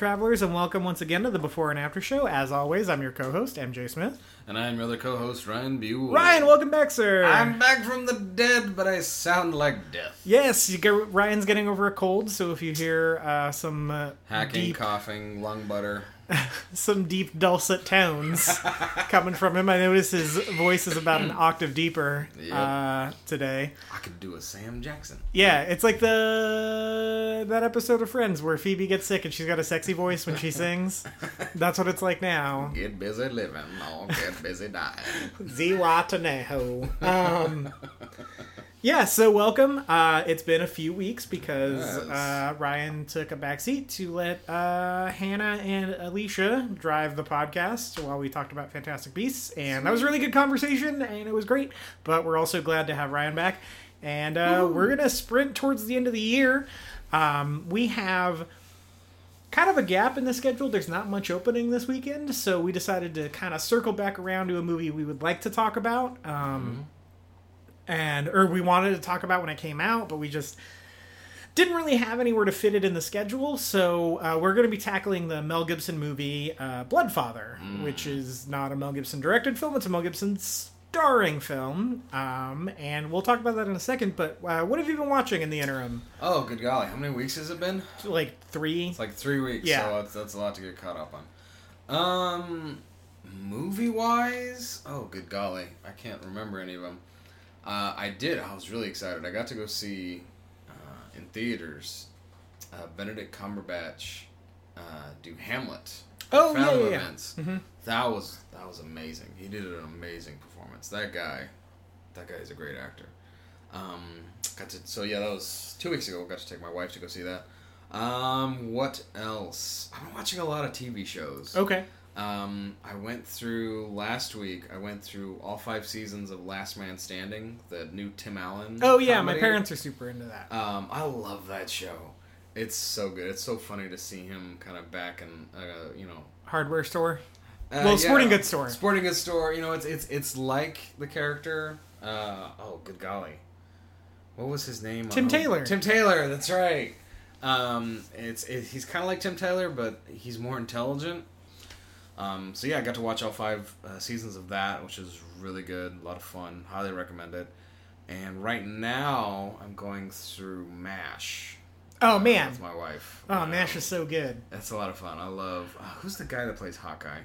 Travelers, and welcome once again to the Before and After Show. As always, I'm your co-host, MJ Smith. And I'm your other co-host, Ryan Buell. Ryan, welcome back, sir. I'm back from the dead, but I sound like death. Yes, you get, Ryan's getting over a cold, so if you hear uh, some uh, Hacking, deep, coughing, lung butter. some deep dulcet tones coming from him, I notice his voice is about an octave deeper Yep. uh, today. I could do a Sam Jackson. Yeah, it's like the that episode of Friends where Phoebe gets sick and she's got a sexy voice when she sings. That's what it's like now. Get busy living, or get busy dying. Zihuatanejo. Um, yeah, so welcome. Uh, it's been a few weeks because Yes. uh, Ryan took a backseat to let uh, Hannah and Alicia drive the podcast while we talked about Fantastic Beasts. And that was a really good conversation, and it was great. But we're also glad to have Ryan back. And uh, we're going to sprint towards the end of the year. Um, we have kind of a gap in the schedule. There's not much opening this weekend, so we decided to kind of circle back around to a movie we would like to talk about. Um, And or we wanted to talk about when it came out, but we just didn't really have anywhere to fit it in the schedule. So uh, we're going to be tackling the Mel Gibson movie uh, Blood Father, which is not a Mel Gibson directed film; it's a Mel Gibson starring film. Um, and we'll talk about that in a second. But uh, what have you been watching in the interim? Oh, good golly. How many weeks has it been? Like three. It's like three weeks, Yeah. so that's, that's a lot to get caught up on. Um, movie-wise? Oh, good golly. I can't remember any of them. Uh, I did. I was really excited. I got to go see uh, in theaters uh, Benedict Cumberbatch uh, do Hamlet. Oh, yeah, yeah, yeah. Events. That was that was amazing. He did an amazing performance. That guy, that guy is a great actor. Um, got to so yeah, that was two weeks ago. Got to take my wife to go see that. Um, what else? I've been watching a lot of TV shows. okay. Um, I went through last week. I went through all five seasons of Last Man Standing, the new Tim Allen. Oh yeah, my parents are super into that. Um, I love that show. It's so good. It's so funny to see him kind of back in, uh, you know, Hardware store. uh, Well, sporting goods store. Sporting goods store. You know, it's it's it's like the character. Uh, oh, good golly, what was his name? Tim Taylor. Tim Taylor. That's right. Um, it's it, he's kind of like Tim Taylor, but he's more intelligent. Um, so yeah, I got to watch all five uh, seasons of that, which is really good. A lot of fun. Highly recommend it. And right now, I'm going through Mash. Oh uh, man. with my wife. Oh, Um, Mash is so good. That's a lot of fun. I love. Uh, who's the guy that plays Hawkeye?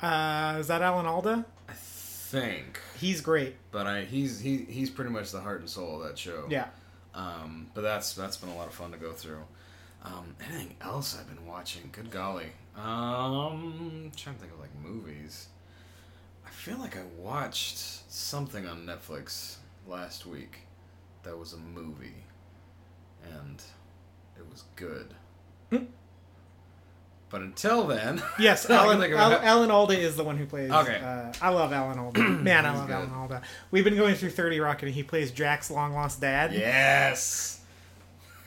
Uh, is that Alan Alda? I think, He's great. but I he's he he's pretty much the heart and soul of that show. Yeah. Um, but that's that's been a lot of fun to go through. Um, anything else I've been watching? Good golly. Um, trying to think of like movies. I feel like I watched something on Netflix last week that was a movie, and it was good. Hmm. But until then, Yes, Alan, Al. Alan Alda is the one who plays. Okay. Uh, I love Alan Alda. Man, I love good. Alan Alda. We've been going through 30 Rock and he plays Jack's long lost dad. Yes.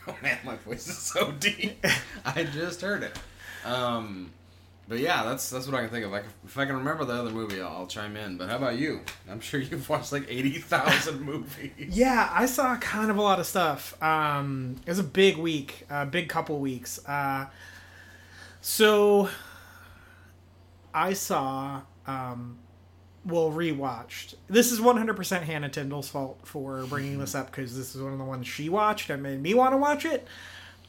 Oh man, my voice is so deep. I just heard it. Um, but yeah, that's that's what I can think of. Like, if I can remember the other movie, I'll, I'll chime in. But how about you? I'm sure you've watched like eighty thousand movies. Yeah, I saw kind of a lot of stuff. Um, it was a big week, a big couple weeks. Uh, so I saw, um, well, rewatched. This is 100% Hannah Tyndall's fault for bringing this up because this is one of the ones she watched and made me want to watch it.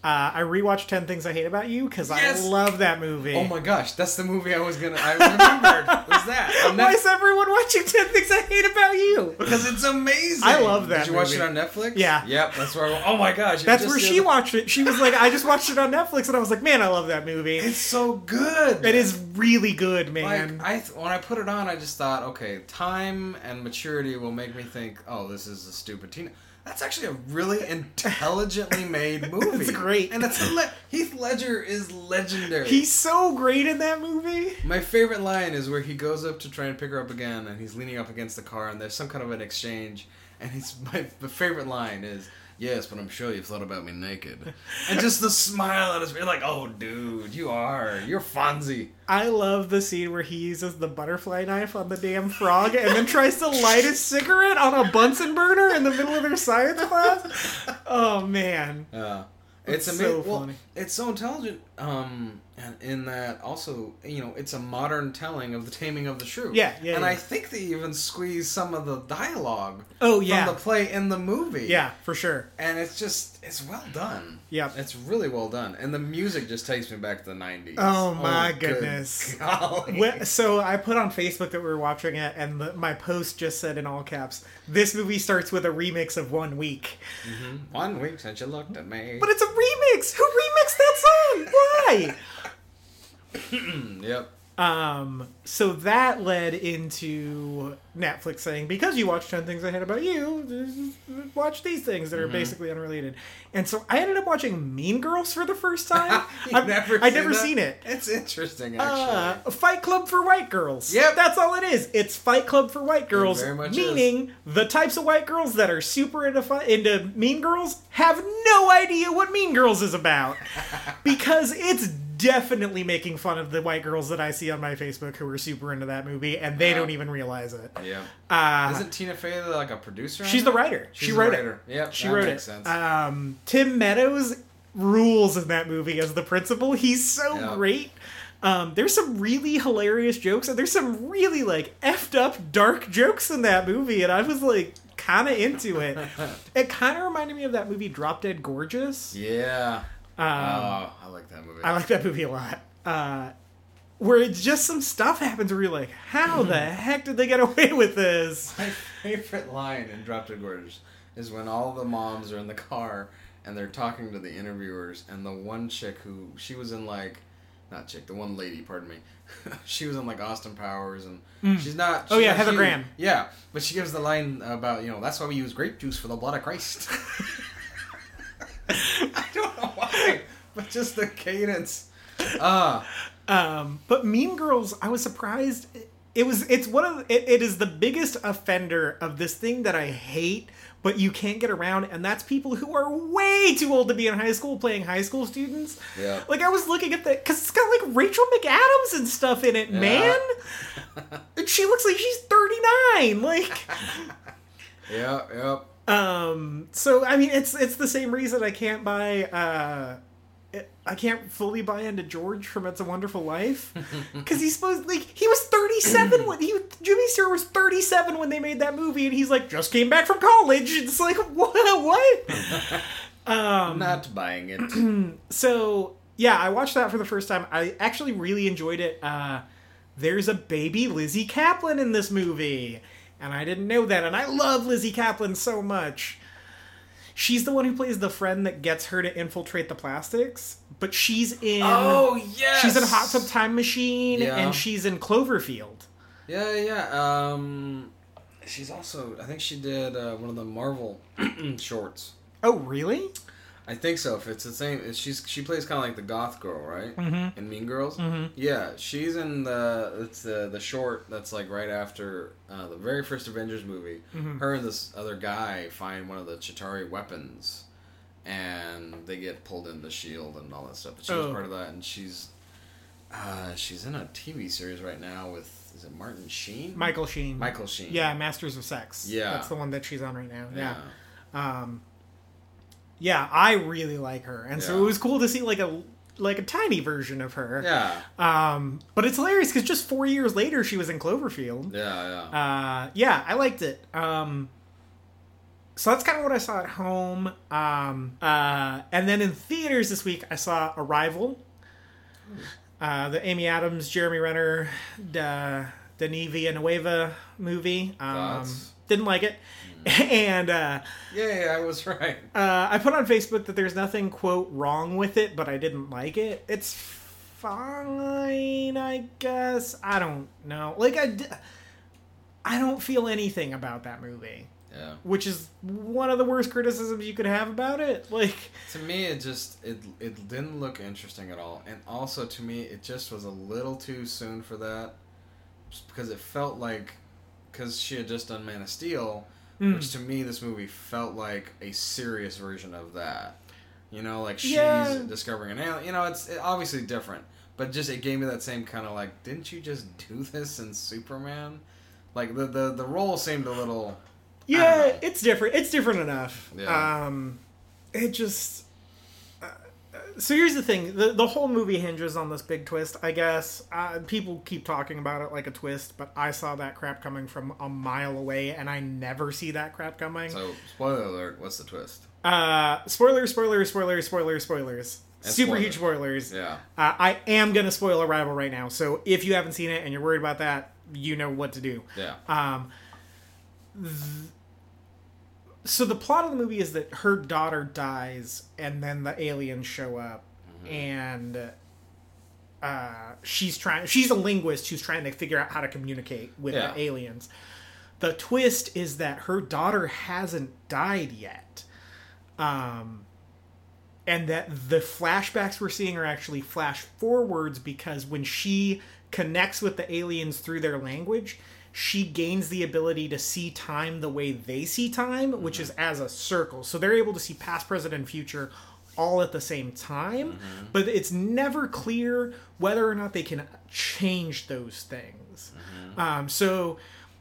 Uh, I rewatched Ten Things I Hate About You because Yes! I love that movie. Oh my gosh, that's the movie I was gonna. I remembered was that Why is everyone watching Ten Things I Hate About You? because it's amazing. I love that Did you watch it on Netflix? Yeah. Yep. That's where. I, oh my gosh. That's where she other- watched it. She was like, I just watched it on Netflix, and I was like, man, I love that movie. It's so good. It is really good, Like man. I, th- when I put it on, I just thought, okay, time and maturity will make me think, oh, this is a stupid teen. That's actually a really intelligently made movie. It's great. and it's le- Heath Ledger is legendary. He's so great in that movie. My favorite line is where he goes up to try and pick her up again, and he's leaning up against the car, and there's some kind of an exchange, and he's my favorite line is. Yes, but I'm sure you've thought about me naked. And just the smile on his face, like, oh, dude, you are. You're Fonzie. I love the scene where he uses the butterfly knife on the damn frog and then tries to light a cigarette on a Bunsen burner in the middle of their science class. Oh man. Yeah. It's It's amazing. so well, funny. it's so intelligent. Um, and in that also, you know, it's a modern telling of the Taming of the Shrew. Yeah, yeah, And yeah. I think they even squeeze some of the dialogue Oh yeah. from the play in the movie. Yeah, for sure. And it's just, it's well done. Yeah. It's really well done, and the music just takes me back to the '90s. Oh, my good goodness. Wh- So I put on Facebook that we were watching it, and the, my post just said in all caps, "This movie starts with a remix of One Week." One week since you looked at me. But it's a remix. Who remixed that song? Why? yep. Um, so that led into Netflix saying, because you watch 10 Things I Hate About You, watch these things that are basically unrelated. And so I ended up watching Mean Girls for the first time. I've never I'd seen never that? seen it. It's interesting, Uh, actually. a Fight Club for White Girls. Yep. That's all it is. It's Fight Club for White Girls, meaning the types of white girls that are super into, fi- into Mean Girls have no idea what Mean Girls is about. because it's definitely making fun of the white girls that I see on my Facebook who are super into that movie, and they Yeah. don't even realize it. yeah. Uh, Isn't Tina Fey like a producer? she's the writer. She's she wrote writer. it. Yeah. She that wrote makes it. sense. Um, Tim Meadows rules in that movie as the principal. He's so Yeah. great. Um, there's some really hilarious jokes, and there's some really like effed up dark jokes in that movie, and I was like kind of into it. it kind of reminded me of that movie Drop Dead Gorgeous. Yeah. Um, oh, I like that movie. I like that movie a lot. Uh, where it's just some stuff happens where you're like, how the heck did they get away with this? My favorite line in Drop Dead Gorgeous is when all the moms are in the car and they're talking to the interviewers, and the one chick who she was in like, not chick, the one lady, pardon me, she was in like Austin Powers, and she's not. Oh, yeah, Heather huge. Graham. Yeah, but she gives the line about you know that's why we use grape juice for the blood of Christ. I don't but just the cadence. Ah, Um, but Mean Girls, I was surprised. It was it's one of it, it is the biggest offender of this thing that I hate, but you can't get around, and that's people who are way too old to be in high school playing high school students. Yeah. Like I was looking at that because it's got like Rachel McAdams and stuff in it, man. and she looks like she's thirty nine. Like. yeah, yep. Um. So I mean, it's it's the same reason I can't buy. Uh, I can't fully buy into George from It's a Wonderful Life because he's supposed like he was thirty seven when he Jimmy Stewart was thirty seven when they made that movie, and he's like just came back from college. It's like what what. um. Not buying it. So yeah, I watched that for the first time. I actually really enjoyed it. Uh, there's a baby Lizzy Caplan in this movie, and I didn't know that. And I love Lizzy Caplan so much. She's the one who plays the friend that gets her to infiltrate the plastics, but she's in. oh yes. She's in Hot Tub Time Machine, Yeah. and she's in Cloverfield. Yeah, yeah. Um, she's also. I think she did uh, one of the Marvel shorts. Oh, really? I think so. If it's the same, she's she plays kind of like the goth girl, right? Mm-hmm. In Mean Girls. Mhm. Yeah, she's in the it's the the short that's like right after uh, the very first Avengers movie. Mhm. Her and this other guy find one of the Chitauri weapons, and they get pulled into the Shield and all that stuff. But she was Oh. part of that, and she's uh, she's in a TV series right now with is it Martin Sheen? Michael Sheen. Michael Sheen. Yeah, Masters of Sex. Yeah. that's the one that she's on right now. Yeah. yeah. Um, yeah, I really like her, and so it was cool to see like a like a tiny version of her. Yeah. Um, but it's hilarious because just four years later, she was in Cloverfield. Yeah. Yeah. Uh, yeah, I liked it. Um, so that's kind of what I saw at home. Um, uh, and then in theaters this week, I saw Arrival, uh, the Amy Adams, Jeremy Renner, Da, Denis Villeneuve movie. Um, Thoughts? didn't like it. And uh, Yay, I was right. uh, I put on Facebook that there's nothing, quote, wrong with it, but I didn't like it. It's fine, I guess. I don't know. Like, I, d- I don't feel anything about that movie Yeah. which is one of the worst criticisms you could have about it. Like, To me, it just it it didn't look interesting at all, and also to me, it just was a little too soon for that, just because it felt like, because she had just done Man of Steel, Mm. which to me, this movie felt like a serious version of that. You know, like she's Yeah. discovering an alien. You know, it's it, obviously different, but just it gave me that same kind of like, didn't you just do this in Superman? Like the the the role seemed a little. yeah, it's different. It's different enough. Yeah. Um, it just. So here's the thing: the the whole movie hinges on this big twist. I guess uh, people keep talking about it like a twist, but I saw that crap coming from a mile away, and I never see that crap coming. So spoiler alert! What's the twist? Uh, spoiler, spoiler, spoiler, spoilers, spoilers. And Super spoilers. huge spoilers. Yeah. Uh, I am gonna spoil Arrival right now, so if you haven't seen it and you're worried about that, you know what to do. Yeah. Um, th- so the plot of the movie is that her daughter dies, and then the aliens show up, and uh, she's trying. She's a linguist who's trying to figure out how to communicate with Yeah. the aliens. The twist is that her daughter hasn't died yet, um, and that the flashbacks we're seeing are actually flash forwards because when she connects with the aliens through their language, she gains the ability to see time the way they see time, which is mm-hmm. as a circle. So they're able to see past, present, and future all at the same time, mm-hmm. but it's never clear whether or not they can change those things. Mm-hmm. Um, so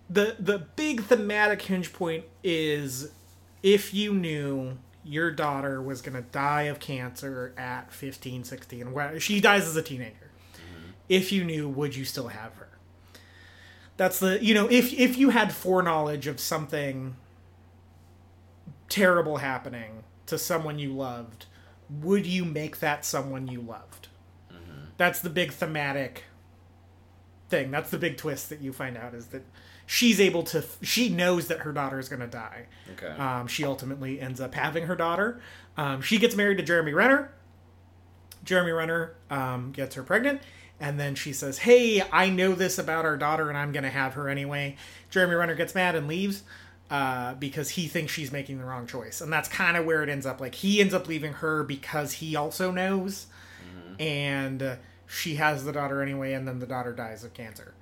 the the big thematic hinge point is if you knew your daughter was going to die of cancer at 15 16 she dies as a teenager. If you knew would you still have her that's the you know if if you had foreknowledge of something terrible happening to someone you loved would you make that someone you loved that's the big thematic thing that's the big twist that you find out is that she's able to she knows that her daughter is going to die Okay. um, she ultimately ends up having her daughter. Um, she gets married to Jeremy Renner. Jeremy Renner um, gets her pregnant, and then she says, "Hey, I know this about our daughter, and I'm going to have her anyway." Jeremy Renner gets mad and leaves uh, because he thinks she's making the wrong choice, and that's kind of where it ends up. Like he ends up leaving her because he also knows, and uh, she has the daughter anyway, and then the daughter dies of cancer.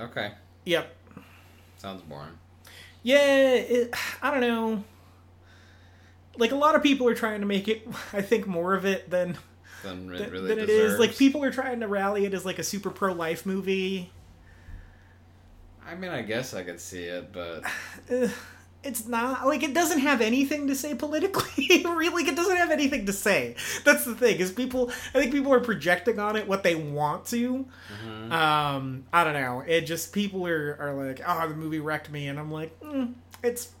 okay. Yep. Sounds boring. Yeah, it, I don't know. Like a lot of people are trying to make it, I think, more of it than Then it than, really than it deserves. is. Like people are trying to rally it as like a super pro life movie. I mean, I guess I could see it, but it's not like it doesn't have anything to say politically. really, like, it doesn't have anything to say. That's the thing is people. I think people are projecting on it what they want to. Um, I don't know. It just people are are like, oh, the movie wrecked me, and I'm like, mm, it's.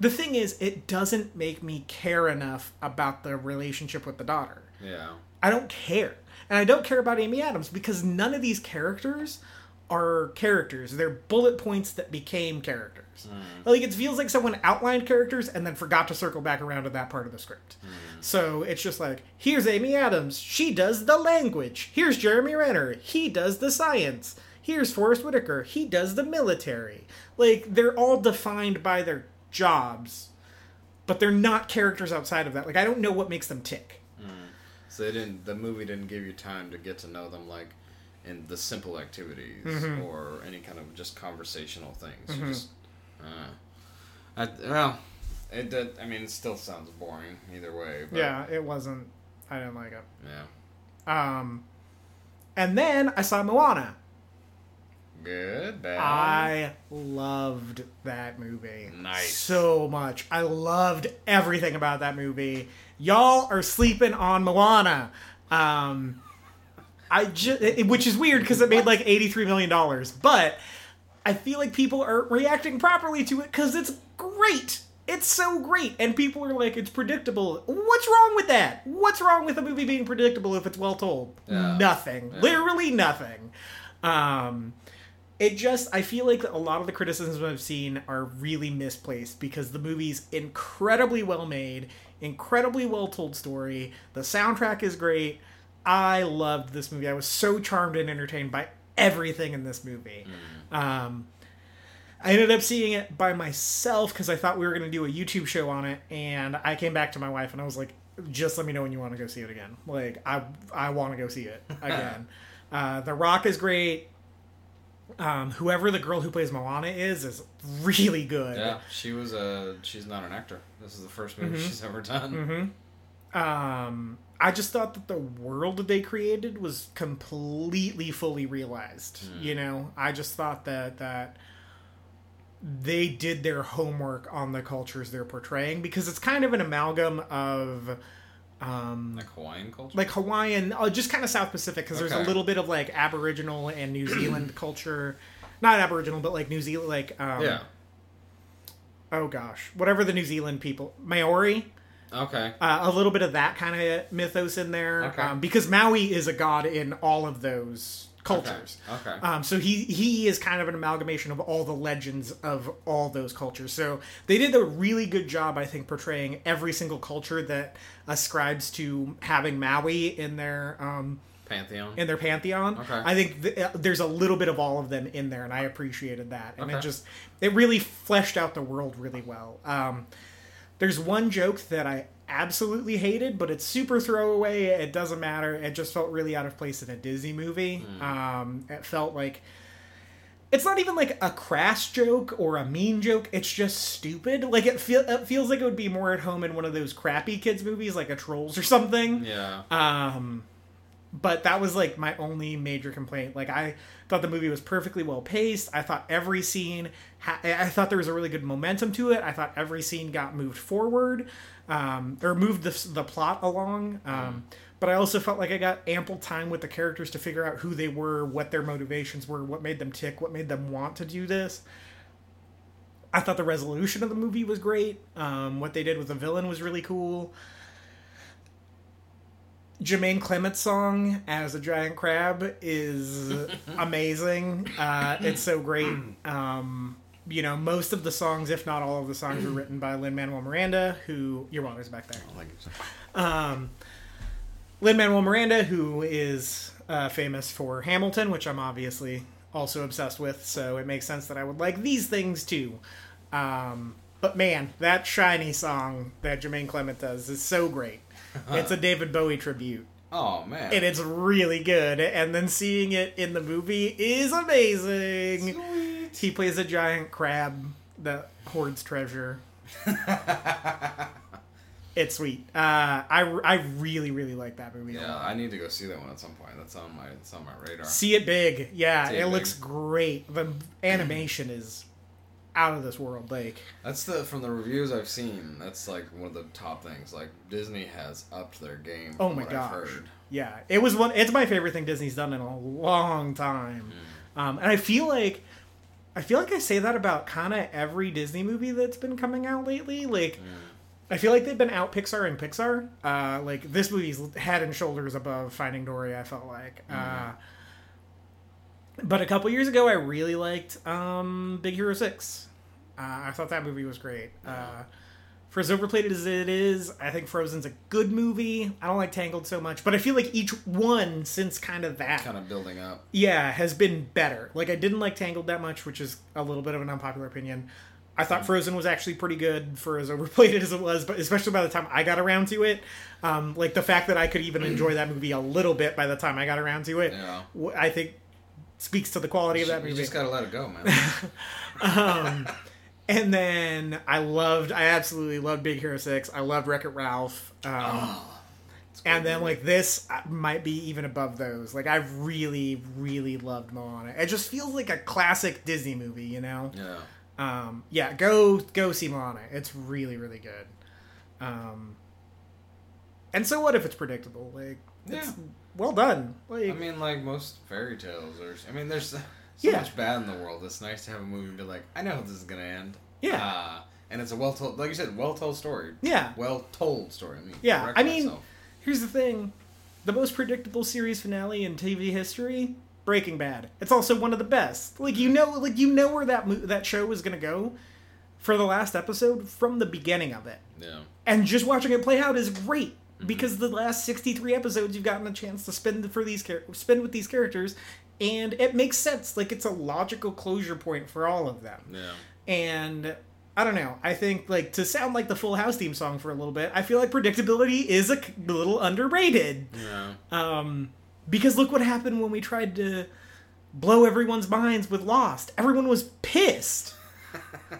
The thing is, it doesn't make me care enough about the relationship with the daughter. yeah. I don't care. And I don't care about Amy Adams because none of these characters are characters. They're bullet points that became characters. Mm. Like it feels like someone outlined characters and then forgot to circle back around to that part of the script. Mm. So it's just like, here's Amy Adams. She does the language. Here's Jeremy Renner. He does the science. Here's Forest Whitaker. He does the military. Like they're all defined by their jobs, but they're not characters outside of that. Like I don't know what makes them tick. So they didn't. The movie didn't give you time to get to know them, like in the simple activities Mm-hmm. or any kind of just conversational things. You just, uh, I, well, it did. I mean, it still sounds boring either way. But, Yeah, it wasn't. I didn't like it. Yeah. Um, and then I saw Moana. Good. Bad. I loved that movie. Nice. So much. I loved everything about that movie. Y'all are sleeping on Moana. Um, I just, which is weird because it made like eighty three million dollars, but I feel like people aren't reacting properly to it because it's great. It's so great, and people are like, "It's predictable." What's wrong with that? What's wrong with a movie being predictable if it's well told? Yeah. Nothing. Yeah. Literally nothing. Um, it just I feel like a lot of the criticisms I've seen are really misplaced because the movie's incredibly well made, incredibly well told story. The soundtrack is great. I loved this movie. I was so charmed and entertained by everything in this movie. Um, I ended up seeing it by myself because I thought we were going to do a YouTube show on it, and I came back to my wife and I was like, "Just let me know when you want to go see it again. Like, I I want to go see it again." uh, the Rock is great. Um, whoever the girl who plays Moana is is really good. Yeah, she was a. She's not an actor. This is the first movie Mm-hmm. she's ever done. Um, I just thought that the world that they created was completely fully realized. You know, I just thought that that they did their homework on the cultures they're portraying because it's kind of an amalgam of um Like Hawaiian culture. like Hawaiian, uh, just kind of South Pacific, because there's a little bit of like Aboriginal and New Zealand culture, not Aboriginal, but like New Zealand, like um, yeah. Oh gosh, whatever the New Zealand people, Maori, Okay. uh, a little bit of that kind of mythos in there, Okay. um, because Maui is a god in all of those cultures. Okay. okay. Um, so he he is kind of an amalgamation of all the legends of all those cultures. So they did a really good job, I think, portraying every single culture that ascribes to having Maui in their um, Pantheon. in their pantheon. Okay. I think th- uh, there's a little bit of all of them in there, and I appreciated that. And it just it really fleshed out the world really well. Um, there's one joke that I absolutely hated, but it's super throwaway. It doesn't matter. It just felt really out of place in a Disney movie. Um, it felt like it's not even like a crass joke or a mean joke. It's just stupid. Like it, feel, it feels like it would be more at home in one of those crappy kids movies, like a Trolls or something. yeah. Um, but that was like my only major complaint. Like I thought the movie was perfectly well paced. I thought every scene, ha- I thought there was a really good momentum to it. I thought every scene got moved forward, um, or moved the the plot along. Um, but I also felt like I got ample time with the characters to figure out who they were, what their motivations were, what made them tick, what made them want to do this. I thought the resolution of the movie was great. Um, what they did with the villain was really cool. Jemaine Clement's song as a giant crab is amazing. Uh, it's so great. Um, you know, most of the songs, if not all of the songs, were written by Lin Manuel Miranda, who your water's back there. Like, Um, Lin Manuel Miranda, who is uh, famous for Hamilton, which I'm obviously also obsessed with, so it makes sense that I would like these things too. Um, but man, that shiny song that Jemaine Clement does is so great. It's a David Bowie tribute, oh man. and it's really good. And then seeing it in the movie is amazing. Sweet. He plays a giant crab that hoards treasure. It's sweet. Uh, I, I really really like that movie. Yeah. I need to go see that one at some point. That's on my it's on my radar. See it big. Yeah, See it it looks great. The animation is out of this world. Like, That's the from the reviews I've seen. That's like one of the top things. Like Disney has upped their game. oh my gosh. Yeah, it was one. It's my favorite thing Disney's done in a long time. Um, and I feel like, I feel like I say that about kind of every Disney movie that's been coming out lately. Like, I feel like they've been out Pixar and Pixar. Uh, like this movie's head and shoulders above Finding Dory. I felt like. Uh, but a couple years ago, I really liked um, Big Hero Six. Uh, I thought that movie was great. Uh, for as overplayed as it is, I think Frozen's a good movie. I don't like Tangled so much, but I feel like each one since kind of that, Kind of building up. yeah, has been better. Like I didn't like Tangled that much, which is a little bit of an unpopular opinion. I thought Frozen was actually pretty good for as overplayed as it was, but especially by the time I got around to it, um, like the fact that I could even enjoy that movie a little bit by the time I got around to it, Yeah. I think speaks to the quality of that movie. You just gotta let it go, man. Um, and then I loved, I absolutely loved Big Hero Six. I loved Wreck It Ralph. Um, Oh, and then man. like this uh, might be even above those. Like I really, really loved Moana. It just feels like a classic Disney movie, you know. yeah. Um, yeah, go go see Moana. It's really, really good. Um, and so what if it's predictable? Like, it's Yeah. Well done. Like, I mean, like most fairy tales, or I mean, there's so Yeah. much bad in the world. It's nice to have a movie and be like, I know how this is gonna end. Yeah. Uh, and it's a well told, like you said, well told story. Yeah. Well told story. I mean, Yeah, I mean- myself. Here's the thing: the most predictable series finale in TV history, Breaking Bad. It's also one of the best. Like you know, like you know where that mo- that show was gonna go for the last episode from the beginning of it, yeah. and just watching it play out is great because the last sixty three episodes you've gotten a chance to spend for these char- spend with these characters, and it makes sense. Like it's a logical closure point for all of them Yeah. and I don't know. I think like to sound like the Full House theme song for a little bit. I feel like predictability is a little underrated. Yeah. Um, because look what happened when we tried to blow everyone's minds with Lost. Everyone was pissed.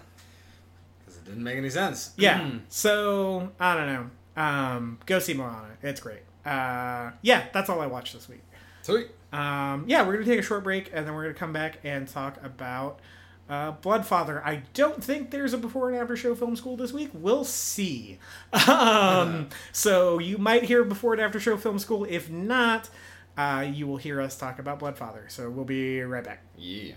Because it didn't make any sense. Yeah. so I don't know. Um, go see Moana. It's great. Uh, yeah, that's all I watched this week. Sweet. Um, yeah, we're gonna take a short break and then we're gonna come back and talk about uh, Blood Father. I don't think there's a before and after show film school this week. We'll see. Um, so you might hear before and after show film school. If not, uh, you will hear us talk about Blood Father. So we'll be right back. Yeah.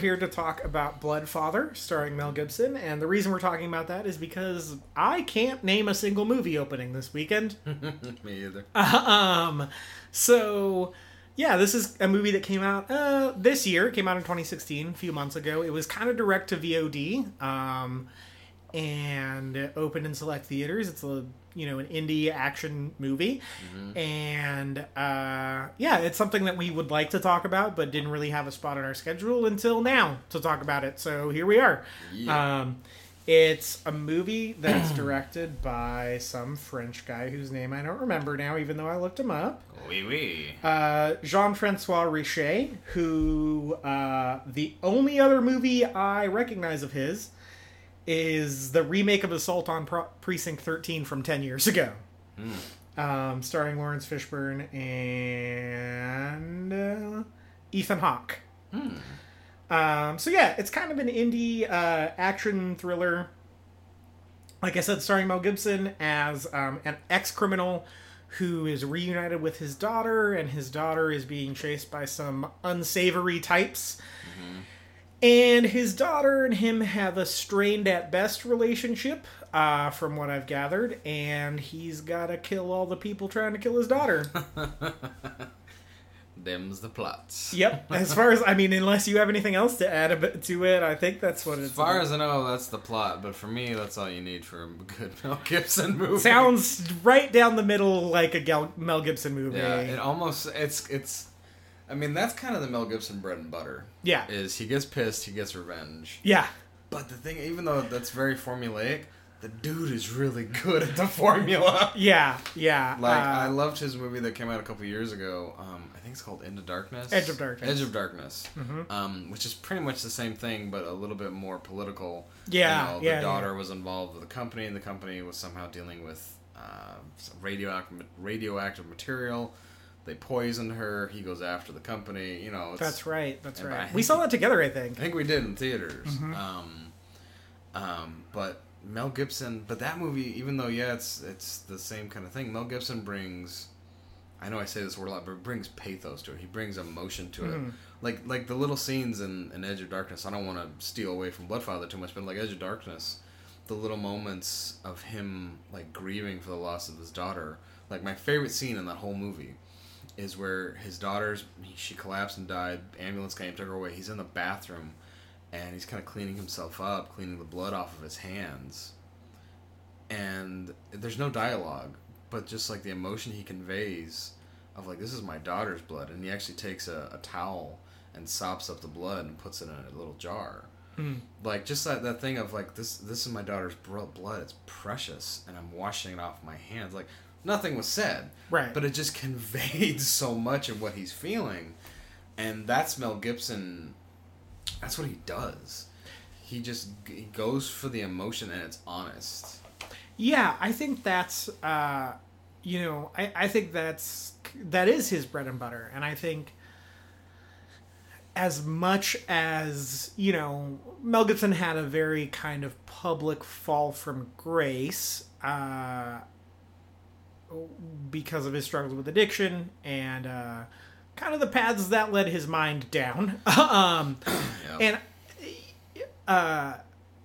Here to talk about Blood Father, starring Mel Gibson. And the reason we're talking about that is because I can't name a single movie opening this weekend. Me either. um, so yeah, this is a movie that came out uh, this year. It came out in 2016, a few months ago. It was kind of direct to VOD, um, and opened in select theaters. It's a you know an indie action movie, and uh, yeah, it's something that we would like to talk about, but didn't really have a spot on our schedule until now to talk about it. So here we are. Yeah. Um, it's a movie that's directed by some French guy whose name I don't remember now, even though I looked him up. Wee wee. Uh, Jean Francois Richet, who uh, the only other movie I recognize of his is the remake of Assault on Pro- Precinct 13 from 10 years ago. Um, starring Laurence Fishburne and uh, Ethan Hawke. Um, so yeah, it's kind of an indie uh, action thriller. Like I said, starring Mel Gibson as um, an ex-criminal who is reunited with his daughter, and his daughter is being chased by some unsavory types. And his daughter and him have a strained at best relationship, uh, from what I've gathered, and he's got to kill all the people trying to kill his daughter. Them's the plots. Yep. As far as I mean, unless you have anything else to add a bit to it, I think that's what it's. As far as I know, that's the plot. But for me, that's all you need for a good Mel Gibson movie. sounds right down the middle like a Gal- Mel Gibson movie. Yeah, it almost it's it's. I mean, that's kind of the Mel Gibson bread and butter. yeah, Is he gets pissed, he gets revenge. yeah, But the thing, even though that's very formulaic, the dude is really good at the formula. yeah, yeah. Like uh, I loved his movie that came out a couple years ago. Um, I think it's called Into Darkness. Edge of Darkness. Edge of Darkness. Mhm. Um, which is pretty much the same thing, but a little bit more political. Yeah, You know, the yeah, daughter was involved with the company, and the company was somehow dealing with uh, radioactive radioactive material. They poisoned her. He goes after the company. You know, that's right. That's right. think We saw that together, I think. I think we did in theaters. Mhm. Um, um, but Mel Gibson, but that movie, even though yeah, it's it's the same kind of thing. Mel Gibson brings, I know I say this word a lot, but it brings pathos to it. He brings emotion to it. Like like the little scenes in, in Edge of Darkness. I don't want to steal away from Blood Father too much, but like Edge of Darkness, the little moments of him like grieving for the loss of his daughter. Like my favorite scene in that whole movie is where his daughter's she collapsed and died. Ambulance came, took her away. He's in the bathroom, and he's kind of cleaning himself up, cleaning the blood off of his hands. And there's no dialogue, but just like the emotion he conveys of like this is my daughter's blood, and he actually takes a, a towel and sops up the blood and puts it in a little jar. Hmm. Like just that, that thing of like this this is my daughter's blood. It's precious, and I'm washing it off my hands. Like nothing was said, Right. but it just conveyed so much of what he's feeling and that's mel gibson that's what he does he just he goes for the emotion and it's honest Yeah, I think that's uh, you know, I, I think that's that is his bread and butter, and I think as much as you know, Mel Gibson had a very kind of public fall from grace. Uh, because of his struggles with addiction and uh, kind of the paths that led his mind down. um, And uh,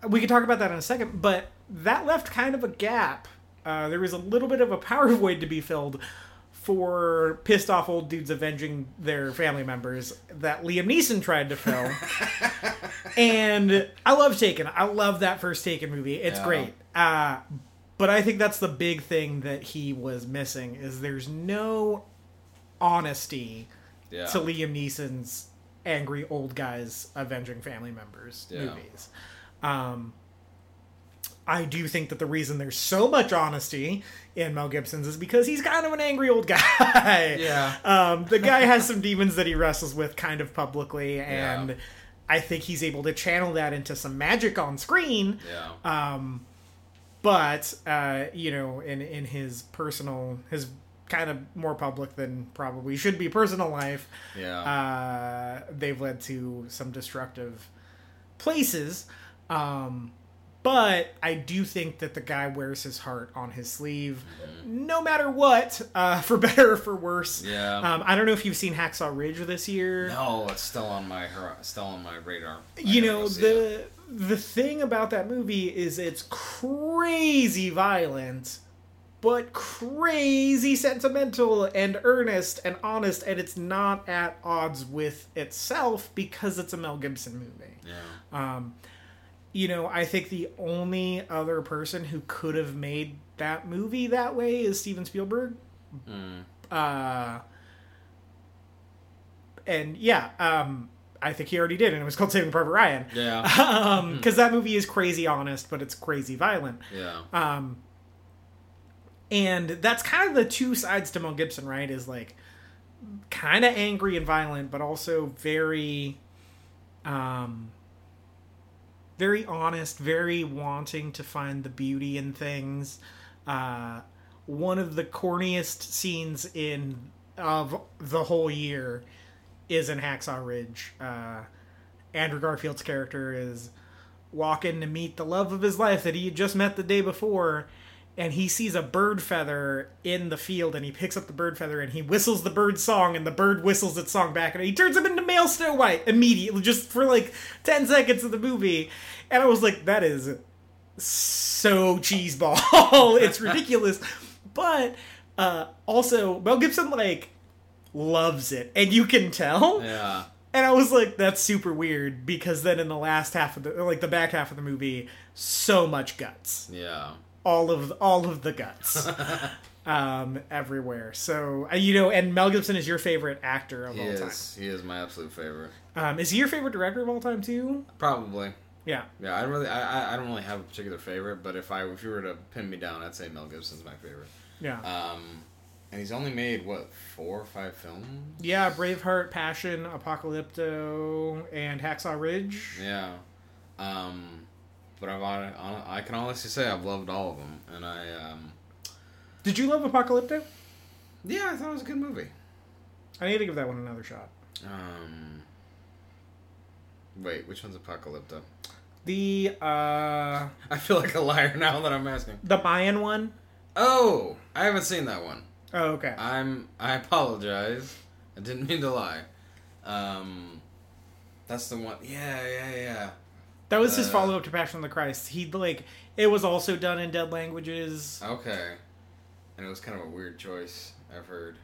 we could talk about that in a second, but that left kind of a gap. Uh, there was a little bit of a power void to be filled for pissed off old dudes avenging their family members that Liam Neeson tried to fill. and I love Taken. I love that first Taken movie. It's Yeah. great. But I think that's the big thing that he was missing is there's no honesty yeah. to Liam Neeson's angry old guys avenging family members Yeah. movies. Um, I do think that the reason there's so much honesty in Mel Gibson's is because he's kind of an angry old guy. Yeah. Um, the guy has some demons that he wrestles with kind of publicly, and Yeah. I think he's able to channel that into some magic on screen. yeah. Um, but uh, you know, in in his personal, his kind of more public than probably should be personal life, yeah. uh, they've led to some destructive places. Um, but I do think that the guy wears his heart on his sleeve, no matter what, uh, for better or for worse. yeah. Um, I don't know if you've seen Hacksaw Ridge this year. no, it's still on my still on my radar. I you know the. it. The thing about that movie is it's crazy violent but crazy sentimental and earnest and honest and it's not at odds with itself because it's a Mel Gibson movie. Yeah. Um you know, I think the only other person who could have made that movie that way is Steven Spielberg. Mm. Uh and yeah, um I think he already did and it was called Saving Private Ryan. Yeah. um because that movie is crazy honest but it's crazy violent. Yeah. um and that's kind of the two sides to mel gibson right? Is like kind of angry and violent but also very um very honest very wanting to find the beauty in things. Uh one of the corniest scenes in of the whole year is in hacksaw ridge. Uh andrew garfield's character is walking to meet the love of his life that he had just met the day before and he sees a bird feather in the field and he picks up the bird feather and he whistles the bird's song and the bird whistles its song back and he turns him into male snow white immediately just for like 10 seconds of the movie. And i was like that is so cheeseball. It's ridiculous. But uh also mel gibson like loves it and you can tell Yeah. and I was like, that's super weird because then in the last half of the like the back half of the movie, so much guts. Yeah. All of all of the guts. um everywhere. So, uh, you know, and Mel Gibson is your favorite actor of He all is. He is my absolute favorite. Um is he your favorite director of all time too? Probably. Yeah. Yeah. I don't really. I- I don't really have a particular favorite, but if I if you were to pin me down, I'd say Mel Gibson's my favorite. Yeah. Um, and he's only made what four or five films. yeah, Braveheart, Passion, Apocalypto, and Hacksaw Ridge. Yeah. Um, but I've I can honestly say I've loved all of them, and I um, Did you love Apocalypto? yeah, I thought it was a good movie. I need to give that one another shot. Um, wait, which one's Apocalypto? The uh I feel like a liar now that I'm asking. the Mayan one? Oh, I haven't seen that one. Oh, okay. I'm. I apologize. I didn't mean to lie. Um, that's the one. Yeah, yeah, yeah. That was his Uh, follow up to Passion of the Christ. He like it was also done in dead languages. Okay. And it was kind of a weird choice. I've heard.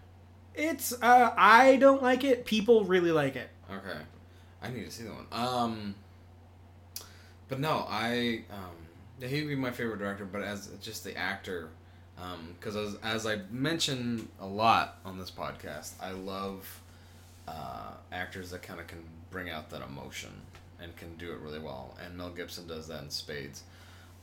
It's uh I don't like it. People really like it. Okay, I need to see that one. Um, but no, I um, he'd be my favorite director, but as just the actor, because as as I mention a lot on this podcast, I love uh, actors that kind of can bring out that emotion and can do it really well, and Mel Gibson does that in spades.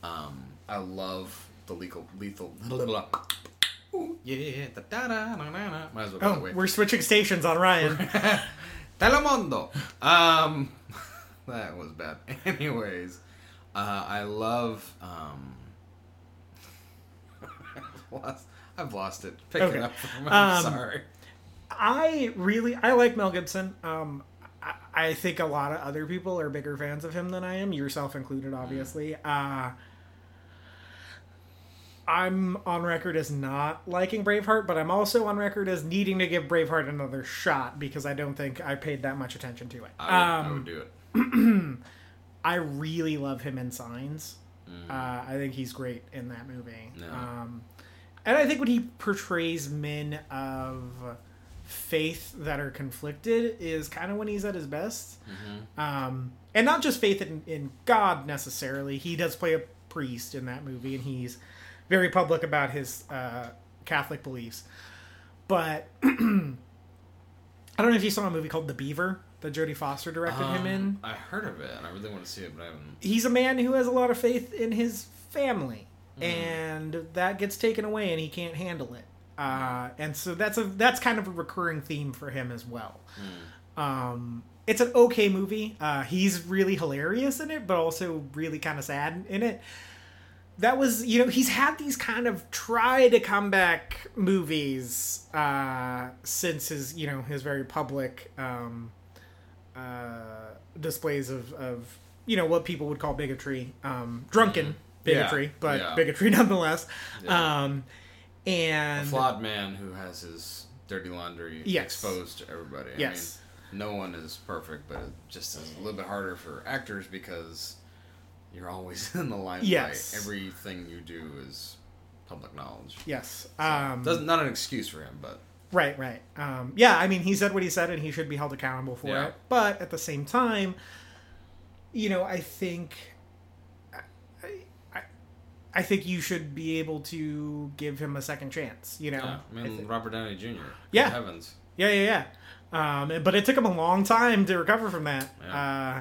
Um, I love the lethal lethal. Ooh, yeah, da, da, da, da, da, da. Might as well Oh, we're switching stations on Ryan. Telemundo. Um, that was bad. Anyways, uh, I love. Um, lost- I've lost it. Pick Okay. it up. I'm Um, sorry. I really I like Mel Gibson. Um, I, I think a lot of other people are bigger fans of him than I am, yourself included, obviously. Uh, I'm on record as not liking Braveheart, but I'm also on record as needing to give Braveheart another shot because I don't think I paid that much attention to it. I would, I Um, would do it. I really love him in Signs. Uh, I think he's great in that movie. Yeah. Um, and I think when he portrays men of faith that are conflicted is kind of when he's at his best. Um, and not just faith in, in God necessarily. He does play a priest in that movie, and he's very public about his uh, Catholic beliefs. But I don't know if you saw a movie called The Beaver that Jodie Foster directed him in Um, I heard of it, and I really want to see it, but I haven't. he's a man who has a lot of faith in his family and that gets taken away and he can't handle it. Uh, and so that's a that's kind of a recurring theme for him as well. Um, it's an okay movie. Uh, he's really hilarious in it but also really kind of sad in it. That was you know he's had these kind of try to come back movies uh, since his you know his very public um, uh, displays of, of you know what people would call bigotry, um, drunken bigotry, Yeah, but yeah. bigotry nonetheless. Yeah. Um, A and flawed man who has his dirty laundry Yes. exposed to everybody. Yes. I mean, no one is perfect, but it just is a little bit harder for actors because you're always in the limelight. Yes. Everything you do is public knowledge. yes, um, Doesn't not an excuse for him, but right, right. Um, yeah, I mean, he said what he said, and he should be held accountable for Yeah. it. But at the same time, you know, I think. I, I, I think you should be able to give him a second chance. You know, yeah. I mean, thi- Robert Downey Jr. Yeah. heavens. Yeah, yeah, yeah. Um, but it took him a long time to recover from that. Uh,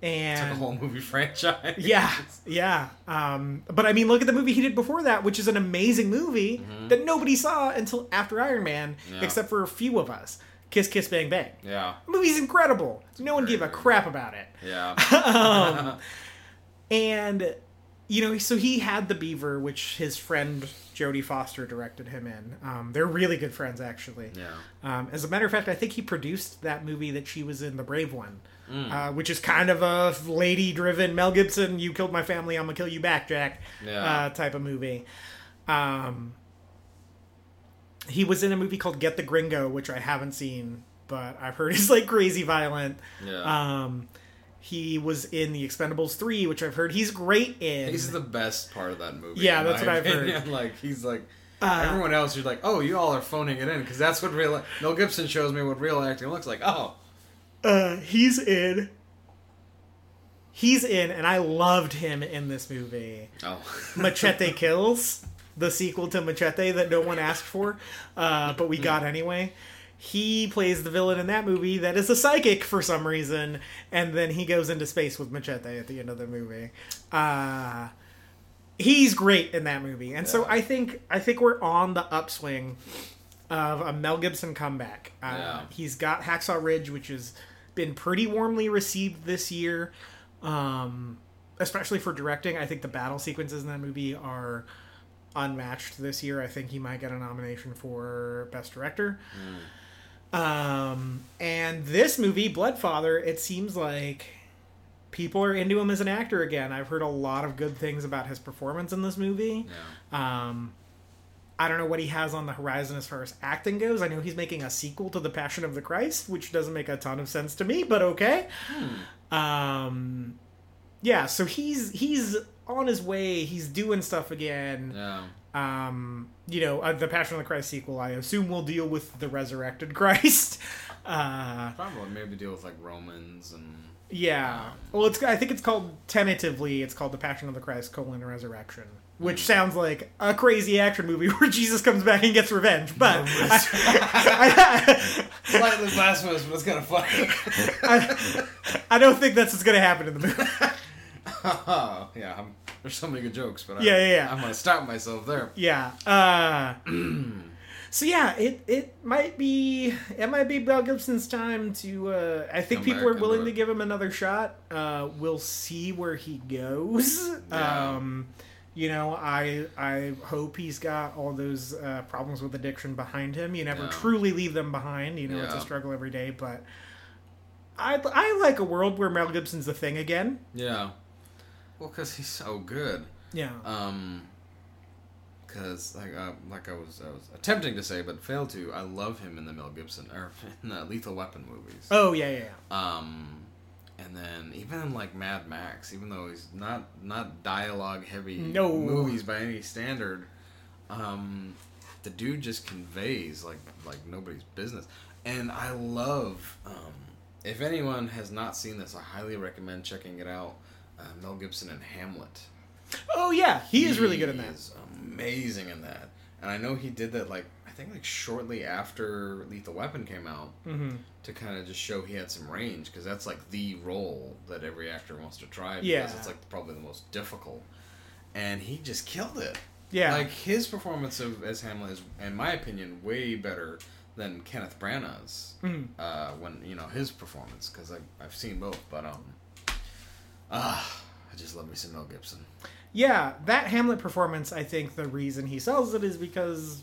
and Took a whole movie franchise. yeah, yeah. Um, but I mean, look at the movie he did before that, which is an amazing movie that nobody saw until after Iron Man, Mm-hmm. Yeah. except for a few of us. Kiss, Kiss, Bang, Bang. Yeah. The movie's incredible. No one gave a crap about it. Yeah. Um, and you know, so he had the Beaver, which his friend Jodie Foster directed him in. Um, they're really good friends, actually. yeah. Um, as a matter of fact, I think he produced that movie that she was in, The Brave One, Mm. uh, which is kind of a lady-driven Mel Gibson, "You killed my family, I'm gonna kill you back, Jack," Yeah. uh, type of movie. Um, he was in a movie called Get the Gringo, which I haven't seen, but I've heard is like crazy violent. Yeah. Um, he was in The Expendables three, which I've heard he's great in. He's the best part of that movie. Yeah, that's what I've heard. Like he's like Uh, everyone else. You're like, oh, you all are phoning it in because that's what real. Mel Gibson shows me what real acting looks like. Oh, uh, he's in. He's in, and I loved him in this movie. oh, Machete Kills, the sequel to Machete that no one asked for, uh, but we got anyway. He plays the villain in that movie that is a psychic for some reason, and then he goes into space with Machete at the end of the movie. Uh, he's great in that movie, and so I think I think we're on the upswing of a Mel Gibson comeback. Uh, Yeah. He's got Hacksaw Ridge, which has been pretty warmly received this year, um, especially for directing. I think the battle sequences in that movie are unmatched this year. I think he might get a nomination for Best Director. Um, and this movie, Blood Father, it seems like people are into him as an actor again. I've heard a lot of good things about his performance in this movie. yeah. Um, I don't know what he has on the horizon as far as acting goes. I know he's making a sequel to The Passion of the Christ, which doesn't make a ton of sense to me, but okay. Um, yeah, so he's he's on his way. He's doing stuff again. Yeah. Um, you know, uh, the Passion of the Christ sequel. I assume will deal with the resurrected Christ. Uh, Probably maybe deal with like Romans and yeah. Well, it's I think it's called tentatively. It's called the Passion of the Christ: colon Resurrection, which sounds like a crazy action movie where Jesus comes back and gets revenge. But I, slightly blasphemous, but it's kind of funny. I, I don't think that's what's going to happen in the movie. oh, yeah, I'm, there's so many good jokes, but Yeah, I, yeah, yeah. I'm gonna stop myself there. yeah. Uh, so yeah, it it might be it might be Mel Gibson's time to. Uh, I think Come people are willing to give him another shot. Uh, we'll see where he goes. Yeah. Um, You know, I I hope he's got all those uh, problems with addiction behind him. You never Yeah. truly leave them behind. You know, it's a struggle every day. But I I like a world where Mel Gibson's the thing again. Yeah. Well, because he's so good. Yeah. Um, because like uh, like I was I was attempting to say, but failed to. I love him in the Mel Gibson or in the Lethal Weapon movies. oh yeah, yeah, yeah. Um, and then even in like Mad Max, even though he's not not dialogue heavy No. movies by any standard, um, the dude just conveys like like nobody's business. And I love. Um, if anyone has not seen this, I highly recommend checking it out. Uh, Mel Gibson in Hamlet. Oh yeah, he is really good in that that. is amazing in that. And I know he did that like I think like shortly after Lethal Weapon came out hmm to kind of just show he had some range because that's like the role that every actor wants to try because Yeah. it's like probably the most difficult. And he just killed it. Yeah. Like his performance of as Hamlet is, in my opinion, way better than Kenneth Branagh's Mhm. uh, when you know his performance because I've seen both, but um, ah, I just love me some Mel Gibson. Yeah, that Hamlet performance, I think the reason he sells it is because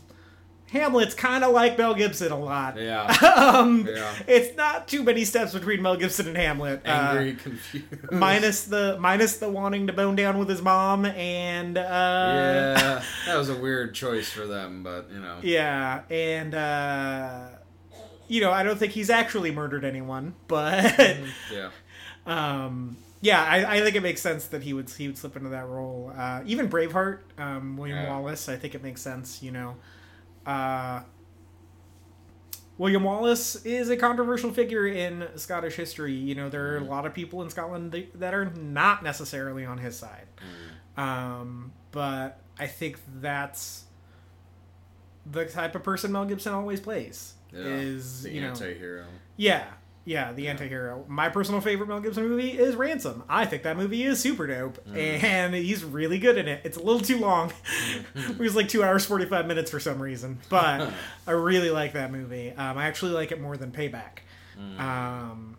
Hamlet's kind of like Mel Gibson a lot. Yeah, um, Yeah. It's not too many steps between Mel Gibson and Hamlet. Uh, angry, confused. minus the minus the wanting to bone down with his mom and uh yeah, that was a weird choice for them, but you know. yeah and uh you know i don't think he's actually murdered anyone but Yeah. um yeah I, I think it makes sense that he would he would slip into that role uh even braveheart um william Yeah. wallace i think it makes sense you know uh William Wallace is a controversial figure in Scottish history. You know, there are a lot of people in Scotland that- are not necessarily on his side. Um, but I think that's the type of person Mel Gibson always plays. Yeah. Is the you know, anti-hero. yeah, yeah, the anti-hero. My personal favorite Mel Gibson movie is Ransom. I think that movie is super dope, and he's really good in it. It's a little too long. it was like two hours forty five minutes for some reason, but I really like that movie. Um, I actually like it more than Payback. Um,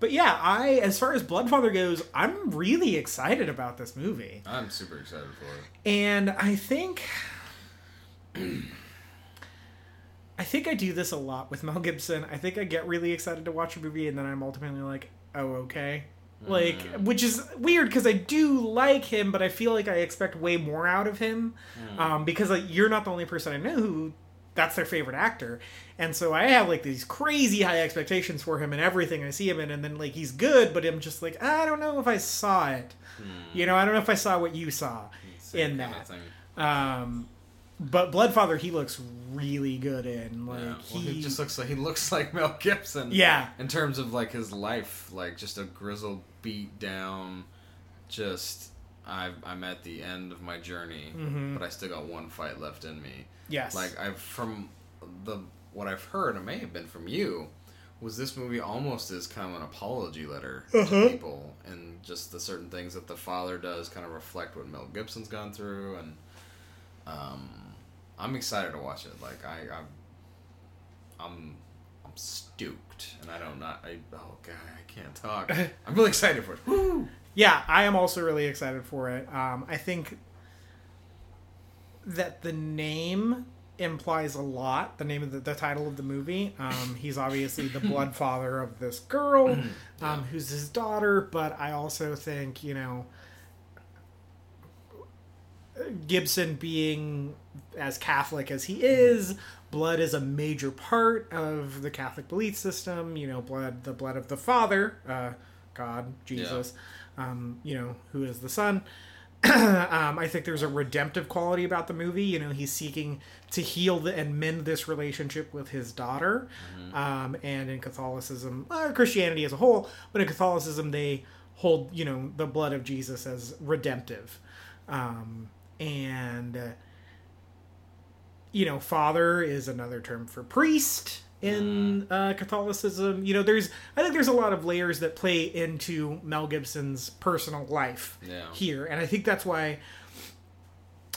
but yeah, I as far as Blood Father goes, I'm really excited about this movie, I'm super excited for it. and I think. I think I do this a lot with Mel Gibson. I think I get really excited to watch a movie and then I'm ultimately like, oh, okay. Like, which is weird because I do like him, but I feel like I expect way more out of him. Um, because like you're not the only person I know who that's their favorite actor. And so I have like these crazy high expectations for him and everything I see him in, and then like he's good, but I'm just like, I don't know if I saw it. You know, I don't know if I saw what you saw Same in that. Um, but Blood Father, he looks really good in. Like Yeah. Well, he, he just looks like he looks like Mel Gibson. Yeah. In terms of like his life, like just a grizzled, beat down, just I've, I'm at the end of my journey, Mhm. but I still got one fight left in me. yes, Like I've from the what I've heard, it may have been from you, was this movie almost as kind of an apology letter Uh-huh. to people, and just the certain things that the father does kind of reflect what Mel Gibson's gone through, and um, I'm excited to watch it. Like I, I'm, I'm, I'm stoked, and I don't not. I oh god, I can't talk. I'm really excited for it. Woo! Yeah, I am also really excited for it. Um, I think that the name implies a lot. The name of the, the title of the movie. Um, he's obviously the blood father of this girl, um, who's his daughter. But I also think you know Gibson being as Catholic as he is. Blood is a major part of the Catholic belief system. You know, blood, the blood of the Father, uh, God, Jesus, um, you know, who is the Son. um, I think there's a redemptive quality about the movie. You know, he's seeking to heal the, and mend this relationship with his daughter. Um, and in Catholicism, or Christianity as a whole, but in Catholicism, they hold, you know, the blood of Jesus as redemptive. Um, and, uh, you know, father is another term for priest in uh, Catholicism. You know, there's, I think there's a lot of layers that play into Mel Gibson's personal life Yeah. here. And I think that's why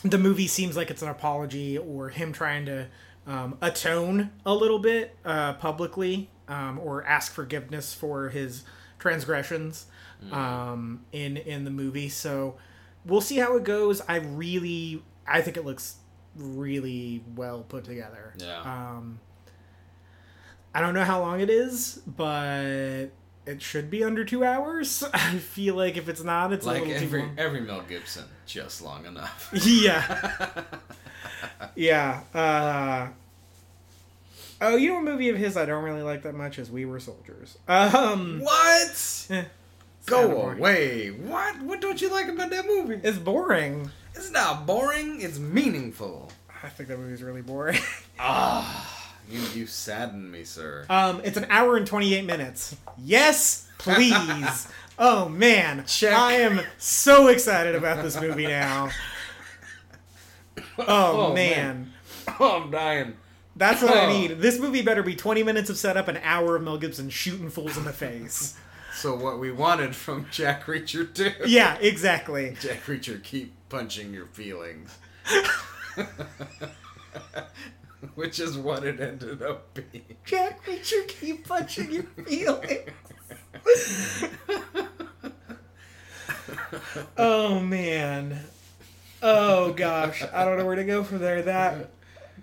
the movie seems like it's an apology or him trying to um, atone a little bit uh, publicly um, or ask forgiveness for his transgressions um, in in the movie. So we'll see how it goes. I really, I think it looks really well put together. Yeah. Um, I don't know how long it is, but it should be under two hours. I feel like if it's not, it's a like every every Mel Gibson, just long enough. yeah, yeah. Uh, oh, you know, a movie of his I don't really like that much is We Were Soldiers. Um, what? Go away. What? What don't you like about that movie? It's boring. It's not boring. It's meaningful. I think that movie's really boring. Ah, you you sadden me, sir. Um, it's an hour and 28 minutes. Yes, please. oh man, Check. I am so excited about this movie now. Oh, Oh, man. man. Oh, I'm dying. That's what I Oh. need. This movie better be 20 minutes of setup, an hour of Mel Gibson shooting fools in the face. So what we wanted from Jack Reacher too. yeah, exactly. Jack Reacher, keep punching your feelings. Which is what it ended up being. Jack Reacher, keep punching your feelings. oh man. Oh gosh, I don't know where to go from there. That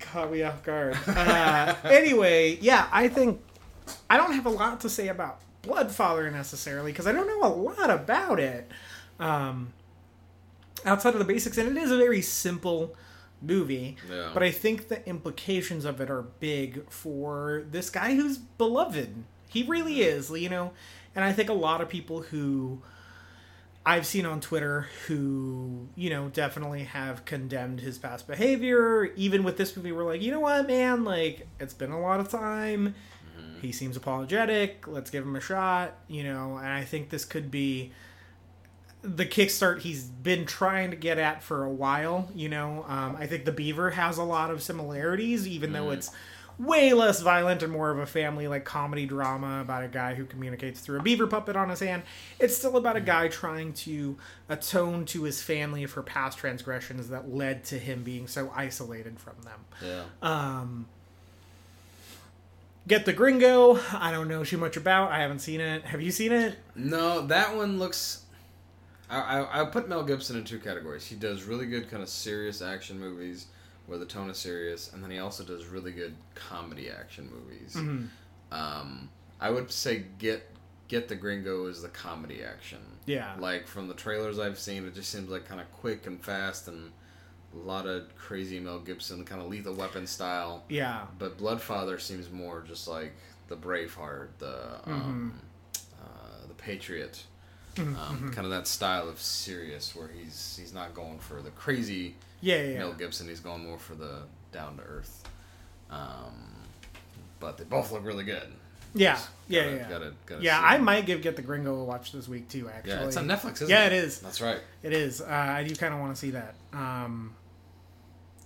caught me off guard. Uh, anyway, yeah, I think I don't have a lot to say about Blood Father necessarily because I don't know a lot about it um, outside of the basics, and it is a very simple movie. Yeah. But I think the implications of it are big for this guy who's beloved. He really is, you know. And I think a lot of people who I've seen on Twitter who, you know, definitely have condemned his past behavior. Even with this movie, we're like, you know what, man? Like, it's been a lot of time. He seems apologetic. Let's give him a shot, you know. And I think this could be the kickstart he's been trying to get at for a while. You know, um, I think the Beaver has a lot of similarities, even though it's way less violent and more of a family like comedy drama about a guy who communicates through a beaver puppet on his hand. It's still about a guy trying to atone to his family for past transgressions that led to him being so isolated from them. Yeah. Um, Get the Gringo. I don't know too much about. I haven't seen it. Have you seen it? No, that one looks. I, I I put Mel Gibson in two categories. He does really good kind of serious action movies where the tone is serious, and then he also does really good comedy action movies. Um, I would say Get Get the Gringo is the comedy action. Yeah. Like from the trailers I've seen, it just seems like kind of quick and fast and a lot of crazy Mel Gibson kind of Lethal Weapon style. Yeah. But Blood Father seems more just like the Braveheart, the um, Mm-hmm. uh, the Patriot, um, kind of that style of serious where he's he's not going for the crazy Yeah, yeah, yeah. Mel Gibson. He's going more for the down to earth. Um, but they both look really good. Yeah, yeah, Gotta- yeah. gotta- gotta yeah, I might give Get the Gringo a watch this week too. Actually, Yeah, it's on Netflix. Isn't Yeah, it? it is. That's right. It is. Uh, I do kind of want to see that. Um,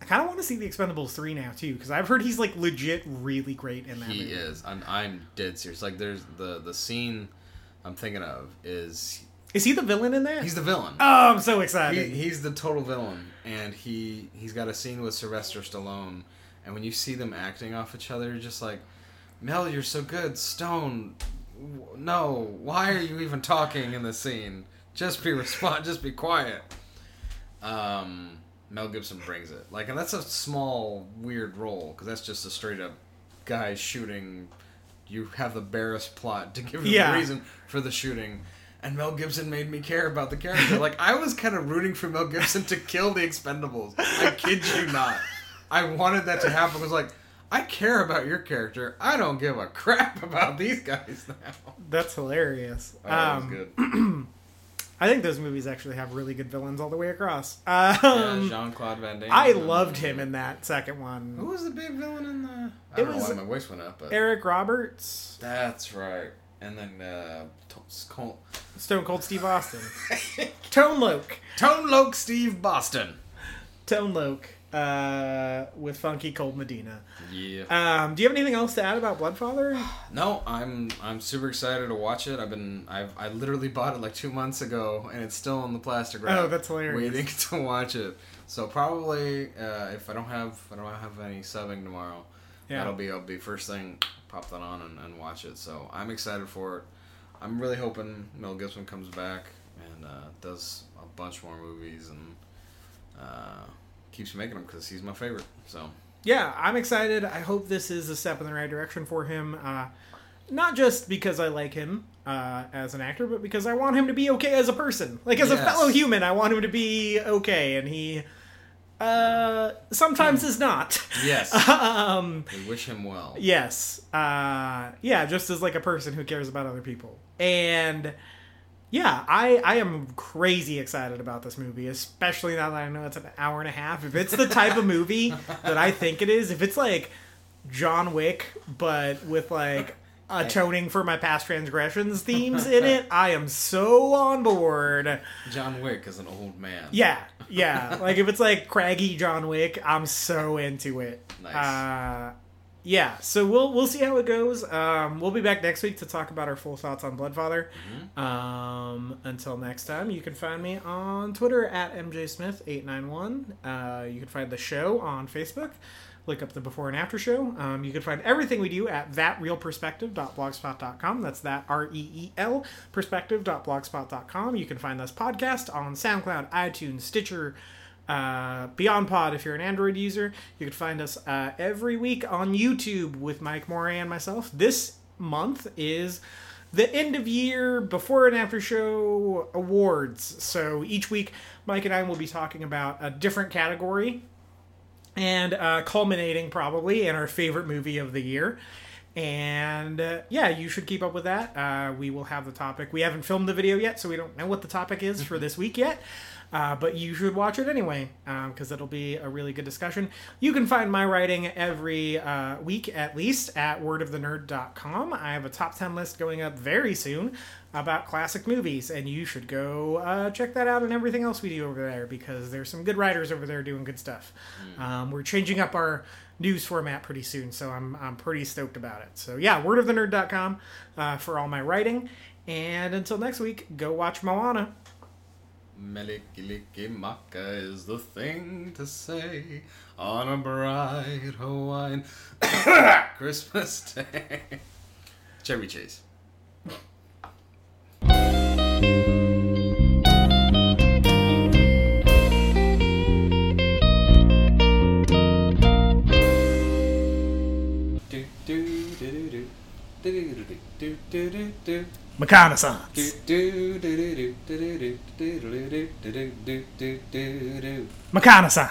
I kind of want to see the Expendables three now too because I've heard he's like legit really great in that. He movie. is. I'm I'm dead serious. Like there's the the scene I'm thinking of is Is he the villain in there? he's the villain. oh, I'm so He, excited. he's the total villain, and he he's got a scene with Sylvester Stallone, and when you see them acting off each other, you're just like, Mel, you're so good. Stone, w- no, why are you even talking in the scene? Just be respond. Just be quiet. Um, Mel Gibson brings it. Like, and that's a small weird role because that's just a straight up guy shooting. You have the barest plot to give him Yeah. a reason for the shooting. And Mel Gibson made me care about the character. Like I was kind of rooting for Mel Gibson to kill the Expendables. I kid you not. I wanted that to happen. I was like, I care about your character. I don't give a crap about these guys now. That's hilarious. Oh, that was um, good. I think those movies actually have really good villains all the way across. Yeah, Um, Jean Claude Van Damme. I loved him in that second one. Who was the big villain in the? I It don't know was why my voice went up, but Eric Roberts, that's right. And then uh, Col- Stone Cold Steve Austin, Tone Loc, Tone Loc Steve Boston. Tone Loc, uh, with Funky Cold Medina. Yeah. Um, do you have anything else to add about Blood Father? No, I'm I'm super excited to watch it. I've been I've I literally bought it like two months ago, and it's still in the plastic wrap. Oh, that's hilarious. Waiting to watch it. So probably uh, if I don't have I don't have any subbing tomorrow, Yeah. that'll be I'll be first thing. Pop that on and, and watch it. So I'm excited for it. I'm really hoping Mel Gibson comes back and uh, does a bunch more movies and uh, keeps making them because he's my favorite. So yeah, I'm excited. I hope this is a step in the right direction for him. Uh, not just because I like him uh, as an actor, but because I want him to be okay as a person. Like as a fellow human, I want him to be okay, and he uh, sometimes is not. yes, um, we wish him well. yes, uh, yeah, just as like a person who cares about other people, and yeah, I I am crazy excited about this movie, especially now that I know it's an hour and a half. If it's the type of movie that I think it is, if it's like John Wick but with like atoning for my past transgressions themes in it, I am so on board. John Wick is an old man. Yeah, yeah. like if it's like craggy John Wick, I'm so into it. Nice. Uh, yeah. So we'll we'll see how it goes. Um, we'll be back next week to talk about our full thoughts on Blood Father. Um, until next time, you can find me on Twitter at mjsmith891. Uh, you can find the show on Facebook. Look up the before and after show. Um, you can find everything we do at thatreelperspective.blogspot.com. That's that R E E L perspective.blogspot.com. You can find this podcast on SoundCloud, iTunes, Stitcher, uh, Beyond Pod if you're an Android user. You can find us uh, every week on YouTube with Mike Moray and myself. This month is the end of year before and after show awards. So each week, Mike and I will be talking about a different category and uh, culminating probably in our favorite movie of the year. And uh, yeah, you should keep up with that. Uh, we will have the topic. We haven't filmed the video yet, so we don't know what the topic is for this week yet. Uh, but you should watch it anyway, because it'll be a really good discussion. You can find my writing every uh, week at least at wordofthenerd.com. I have a top 10 list going up very soon about classic movies, and you should go uh, check that out and everything else we do over there, because there's some good writers over there doing good stuff. Um, we're changing up our news format pretty soon, so I'm, I'm pretty stoked about it. So yeah, wordofthenerd.com uh, for all my writing. And until next week, go watch Moana. Mele Kalikimaka is the thing to say on a bright Hawaiian Christmas day. Cherry Chase. Do, do, do, do, do. Do, do, do, do, do, Makana-san.